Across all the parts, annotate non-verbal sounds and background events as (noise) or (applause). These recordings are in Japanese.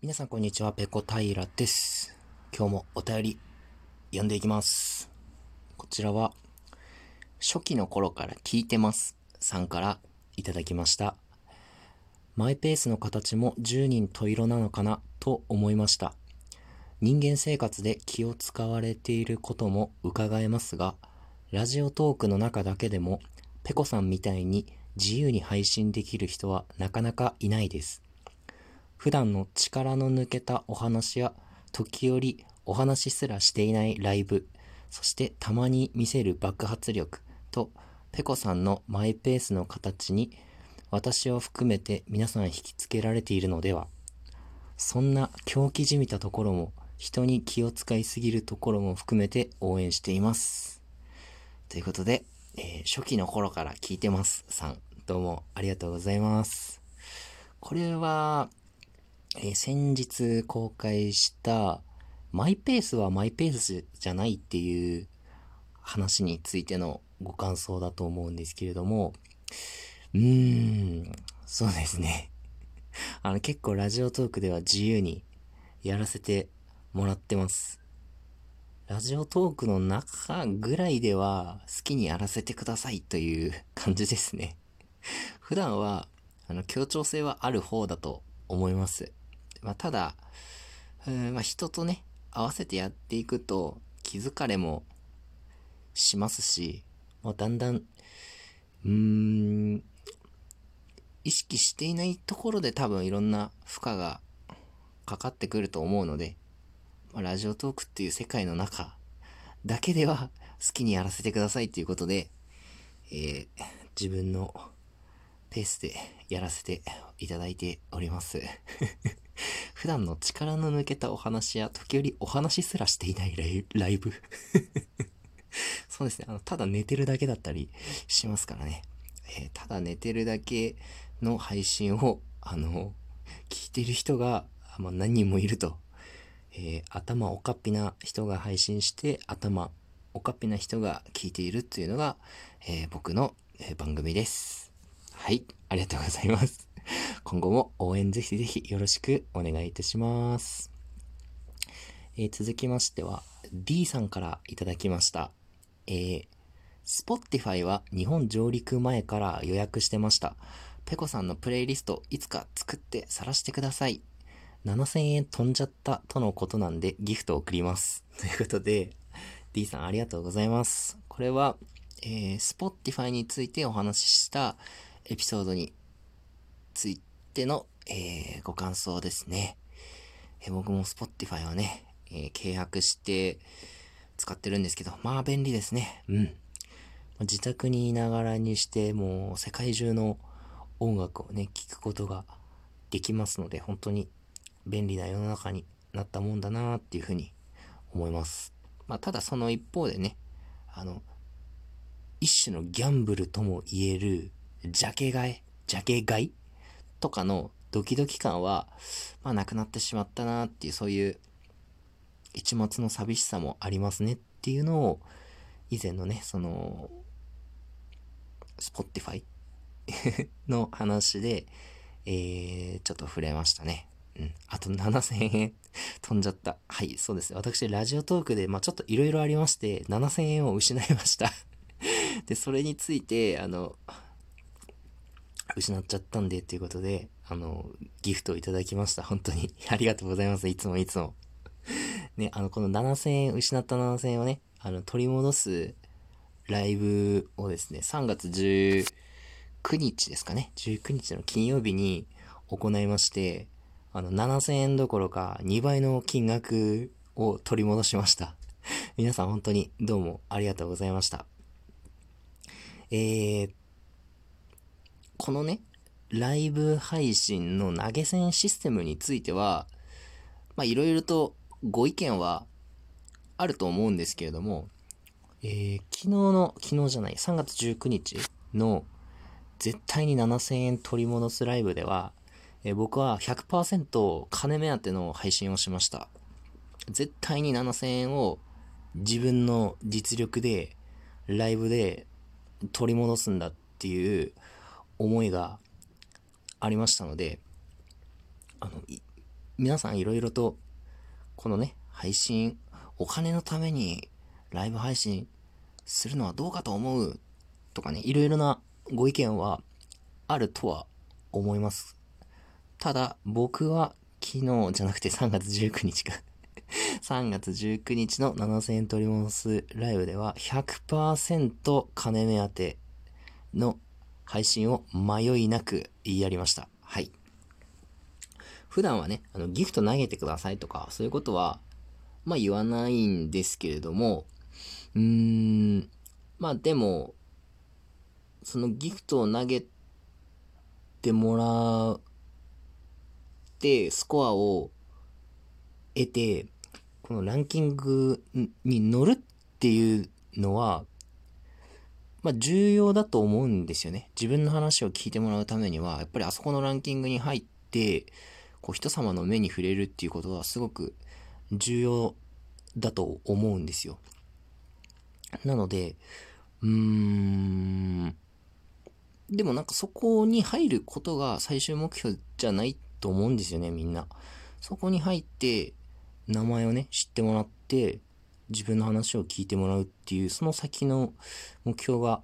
皆さんこんにちは、ペコ平です。今日もお便り読んでいきます。こちらは、初期の頃から聞いてます。さんからいただきました。マイペースの形も10人十色なのかな？と思いました。人間生活で気を使われていることも伺えますが、ラジオトークの中だけでも、ペコさんみたいに自由に配信できる人はなかなかいないです。普段の力の抜けたお話や時折お話すらしていないライブ。そしてたまに見せる爆発力とペコさんのマイペースの形に私を含めて皆さん引きつけられているのでは。そんな狂気じみたところも人に気を使いすぎるところも含めて応援しています。ということで、えー初期の頃から聞いてます。さんどうもありがとうございます。これはえー先日公開したマイペースはマイペースじゃないっていう話についてのご感想だと思うんですけれども、うーん、そうですね。(laughs) あの結構ラジオトークでは自由にやらせてもらってます。ラジオトークの中ぐらいでは好きにやらせてくださいという感じですね。普段はあの協調性はある方だと思います。まあ、ただ、うんまあ、人とね、合わせてやっていくと気づかれもしますし、まあ、だんだん、うーん、意識していないところで多分いろんな負荷がかかってくると思うので、まあ、ラジオトークっていう世界の中だけでは好きにやらせてくださいっていうことで、えー自分のペースでやらせていただいております。(laughs) 普段の力の抜けたお話や時折お話すらしていないライブ。(laughs) そうですね。あの、ただ寝てるだけだったりしますからね。えーただ寝てるだけの配信を、あの、聞いてる人が、まあ、何人もいると。えー頭おかっぴな人が配信して、頭おかっぴな人が聞いているっていうのが、えー僕の、え番組です。はい、ありがとうございます。(laughs) 今後も応援ぜひぜひよろしくお願いいたします。えー続きましては、D さんからいただきました。えー、Spotify は日本上陸前から予約してました。ペコさんのプレイリストいつか作って晒してください。7000円飛んじゃったとのことなんでギフトを送ります。(laughs) ということで、D さんありがとうございます。これは、えー、Spotify についてお話ししたエピソードについての、えーご感想ですね。えー僕も Spotify はね、えー契約して使ってるんですけど、まあ便利ですね。うん。自宅にいながらにして、もう世界中の音楽をね、聴くことができますので、本当に便利な世の中になったもんだなっていうふうに思います。まあただその一方でね、あの、一種のギャンブルとも言える、ジャケ買い、ジャケ買い？とかのドキドキ感は、まあなくなってしまったなっていう、そういう一末の寂しさもありますねっていうのを、以前のね、その、Spotify (laughs) の話で、えー、ちょっと触れましたね。うん。あと7000円飛んじゃった。はい、そうです。私、ラジオトークで、まあちょっといろいろありまして、7000円を失いました。で、それについて、あの、失っちゃったんでっていうことで、あの、ギフトをいただきました。本当に。(laughs) ありがとうございます。いつもいつも。ね、あの、この7000円、失った7000円をね、あの、取り戻すライブをですね、3月19日ですかね。19日の金曜日に行いまして、あの、7000円どころか2倍の金額を取り戻しました。(laughs) 皆さん本当にどうもありがとうございました。えー、このね、ライブ配信の投げ銭システムについては、まあいろいろとご意見はあると思うんですけれども、えー昨日の、昨日じゃない、3月19日の絶対に7000円取り戻すライブでは、えー僕は100%金目当ての配信をしました。絶対に7000円を自分の実力で、ライブで取り戻すんだっていう思いがありましたので、あの、皆さんいろいろと、このね、配信、お金のためにライブ配信するのはどうかと思うとかね、いろいろなご意見はあるとは思います。ただ、僕は昨日じゃなくて3月19日か3月19日の7000円取り戻すライブでは100%金目当ての配信を迷いなく言いやりました。はい。普段はね、あの、ギフト投げてくださいとか、そういうことは、まあ言わないんですけれども、うーん、まあでも、そのギフトを投げてもらって、スコアを得て、このランキングに乗るっていうのは、まあ重要だと思うんですよね。自分の話を聞いてもらうためには、やっぱりあそこのランキングに入って、こう人様の目に触れるっていうことはすごく重要だと思うんですよ。なので、うーん、でもなんかそこに入ることが最終目標じゃないと思うんですよね、みんな。そこに入って、名前をね、知ってもらって、自分の話を聞いてもらうっていう、その先の目標が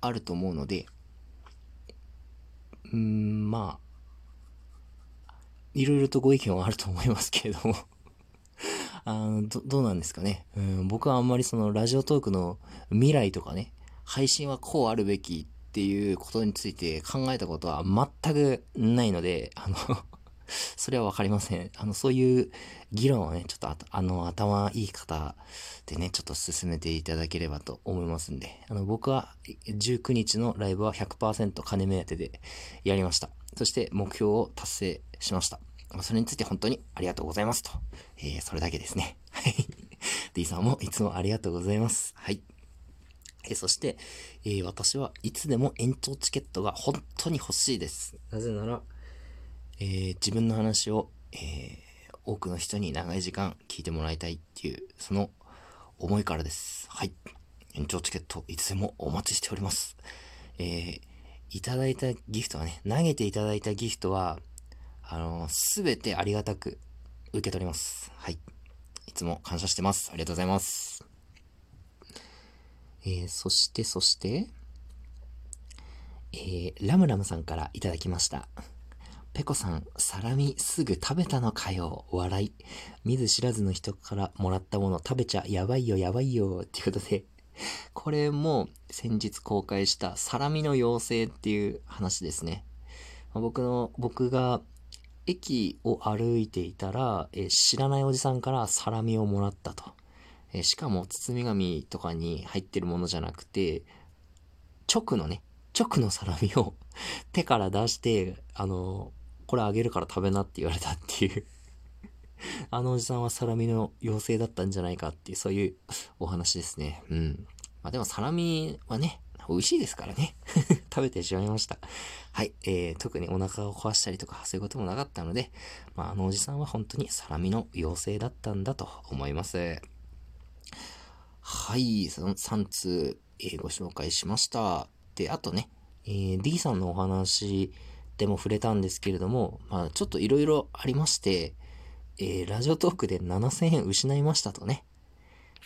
あると思うので、うん、まあ、いろいろとご意見はあると思いますけれども (laughs) あの、ど、どうなんですかね。うん、僕はあんまりそのラジオトークの未来とかね、配信はこうあるべきっていうことについて考えたことは全くないので、あのそれはわかりません。あの、そういう議論をね、ちょっとあの、頭いい方でね、ちょっと進めていただければと思いますんで、あの、僕は19日のライブは100%金目当てでやりました。そして目標を達成しました。それについて本当にありがとうございますと。えー、それだけですね。はい。D さんもいつもありがとうございます。はい。えー、そして、えー、私はいつでも延長チケットが本当に欲しいです。なぜなら、えー、自分の話を、えー、多くの人に長い時間聞いてもらいたいっていう、その思いからです。はい。延長チケットいつでもお待ちしております。えー、いただいたギフトはね、投げていただいたギフトは、あの、すべてありがたく受け取ります。はい。いつも感謝してます。ありがとうございます。えー、そして、そして、えー、ラムラムさんからいただきました。ペコさん、サラミすぐ食べたのかよ、笑い。見ず知らずの人からもらったもの食べちゃやばいよ、やばいよ、っていうことで、これも先日公開したサラミの妖精っていう話ですね。僕の、僕が駅を歩いていたら、え知らないおじさんからサラミをもらったと。えしかも包み紙とかに入ってるものじゃなくて、直のね、直のサラミを (laughs) 手から出して、あの、これあげるから食べなって言われたっていう (laughs) あのおじさんはサラミの妖精だったんじゃないかっていう、そういうお話ですね。うん。まあでもサラミはね、美味しいですからね。(laughs) 食べてしまいました。はい。えー、特にお腹を壊したりとか、そういうこともなかったので、まあ、あのおじさんは本当にサラミの妖精だったんだと思います。はい。その3通、えー、ご紹介しました。で、あとね、えー、D さんのお話でも触れたんですけれども、まあ、ちょっといろいろありまして、えー、ラジオトークで7000円失いましたとね。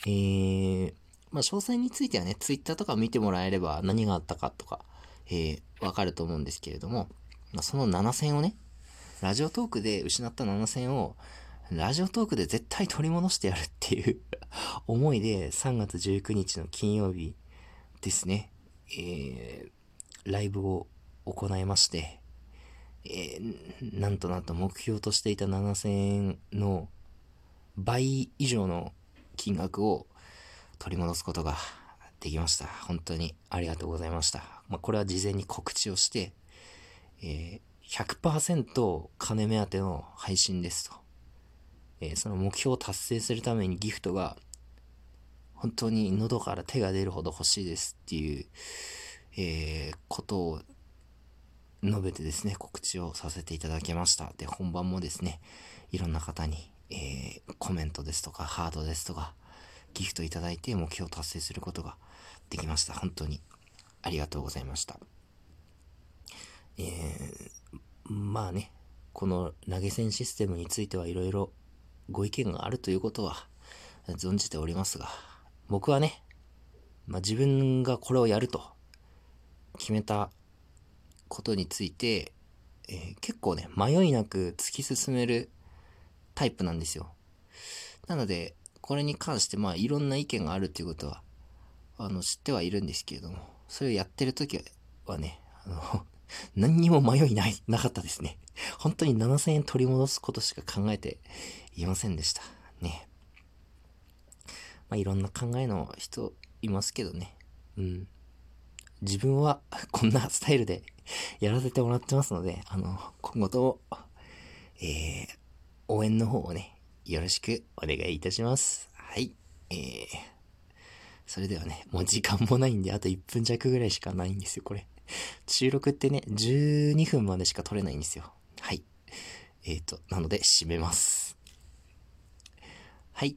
えー、まあ、詳細についてはね、ツイッターとか見てもらえれば何があったかとか、えー、わかると思うんですけれども、まあ、その7000をね、ラジオトークで失った7000を、ラジオトークで絶対取り戻してやるっていう (laughs) 思いで、3月19日の金曜日ですね、えー、ライブを行いまして、えー、なんとなんと目標としていた7000円の倍以上の金額を取り戻すことができました。本当にありがとうございました。まあ、これは事前に告知をして、えー、100%金目当ての配信ですと。えー、その目標を達成するためにギフトが本当に喉から手が出るほど欲しいですっていう、えー、ことを述べてですね、告知をさせていただきました。で、本番もですね、いろんな方に、えー、コメントですとか、ハードですとか、ギフトいただいて目標を達成することができました。本当にありがとうございました。えー、まあね、この投げ銭システムについてはいろいろご意見があるということは存じておりますが、僕はね、まあ、自分がこれをやると決めたことについて、えー、結構ね、迷いなく突き進めるタイプなんですよ。なので、これに関してまあいろんな意見があるっていうことは、あの、知ってはいるんですけれども、それをやってる時はね、あの (laughs) 何にも迷いない、なかったですね。本当に7000円取り戻すことしか考えていませんでした。ね。まあ、いろんな考えの人いますけどね。うん。自分は (laughs) こんなスタイルでやらせてもらってますので、あの、今後とも、えー、応援の方をね、よろしくお願いいたします。はい。えー、それではね、もう時間もないんで、あと1分弱ぐらいしかないんですよ、これ。収録ってね、12分までしか撮れないんですよ。はい。えっ、ー、と、なので、締めます。はい。